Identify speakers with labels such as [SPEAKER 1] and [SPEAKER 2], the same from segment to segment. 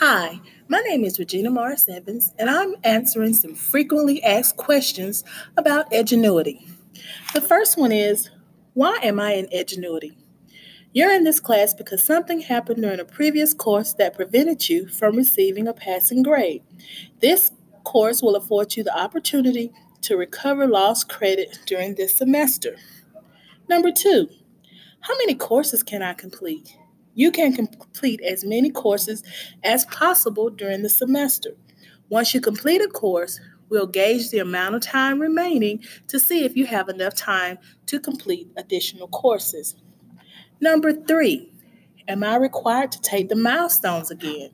[SPEAKER 1] Hi, my name is Regina Morris Evans, and I'm answering some frequently asked questions about Edgenuity. The first one is Why am I in Edgenuity? You're in this class because something happened during a previous course that prevented you from receiving a passing grade. This course will afford you the opportunity to recover lost credit during this semester. Number two, how many courses can I complete? You can complete as many courses as possible during the semester. Once you complete a course, we'll gauge the amount of time remaining to see if you have enough time to complete additional courses. Number three, am I required to take the milestones again?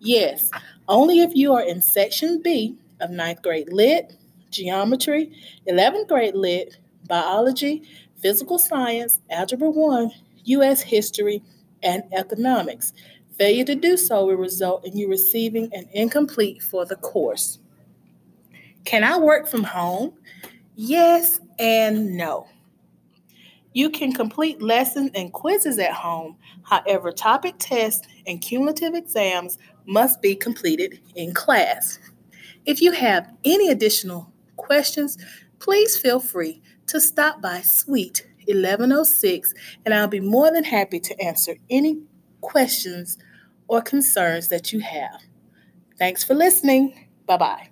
[SPEAKER 1] Yes, only if you are in Section B of ninth grade Lit, Geometry, 11th grade Lit, Biology, Physical Science, Algebra 1, U.S. History, and economics. Failure to do so will result in you receiving an incomplete for the course. Can I work from home? Yes and no. You can complete lessons and quizzes at home. However, topic tests and cumulative exams must be completed in class. If you have any additional questions, please feel free to stop by Suite 1106, and I'll be more than happy to answer any questions or concerns that you have. Thanks for listening. Bye bye.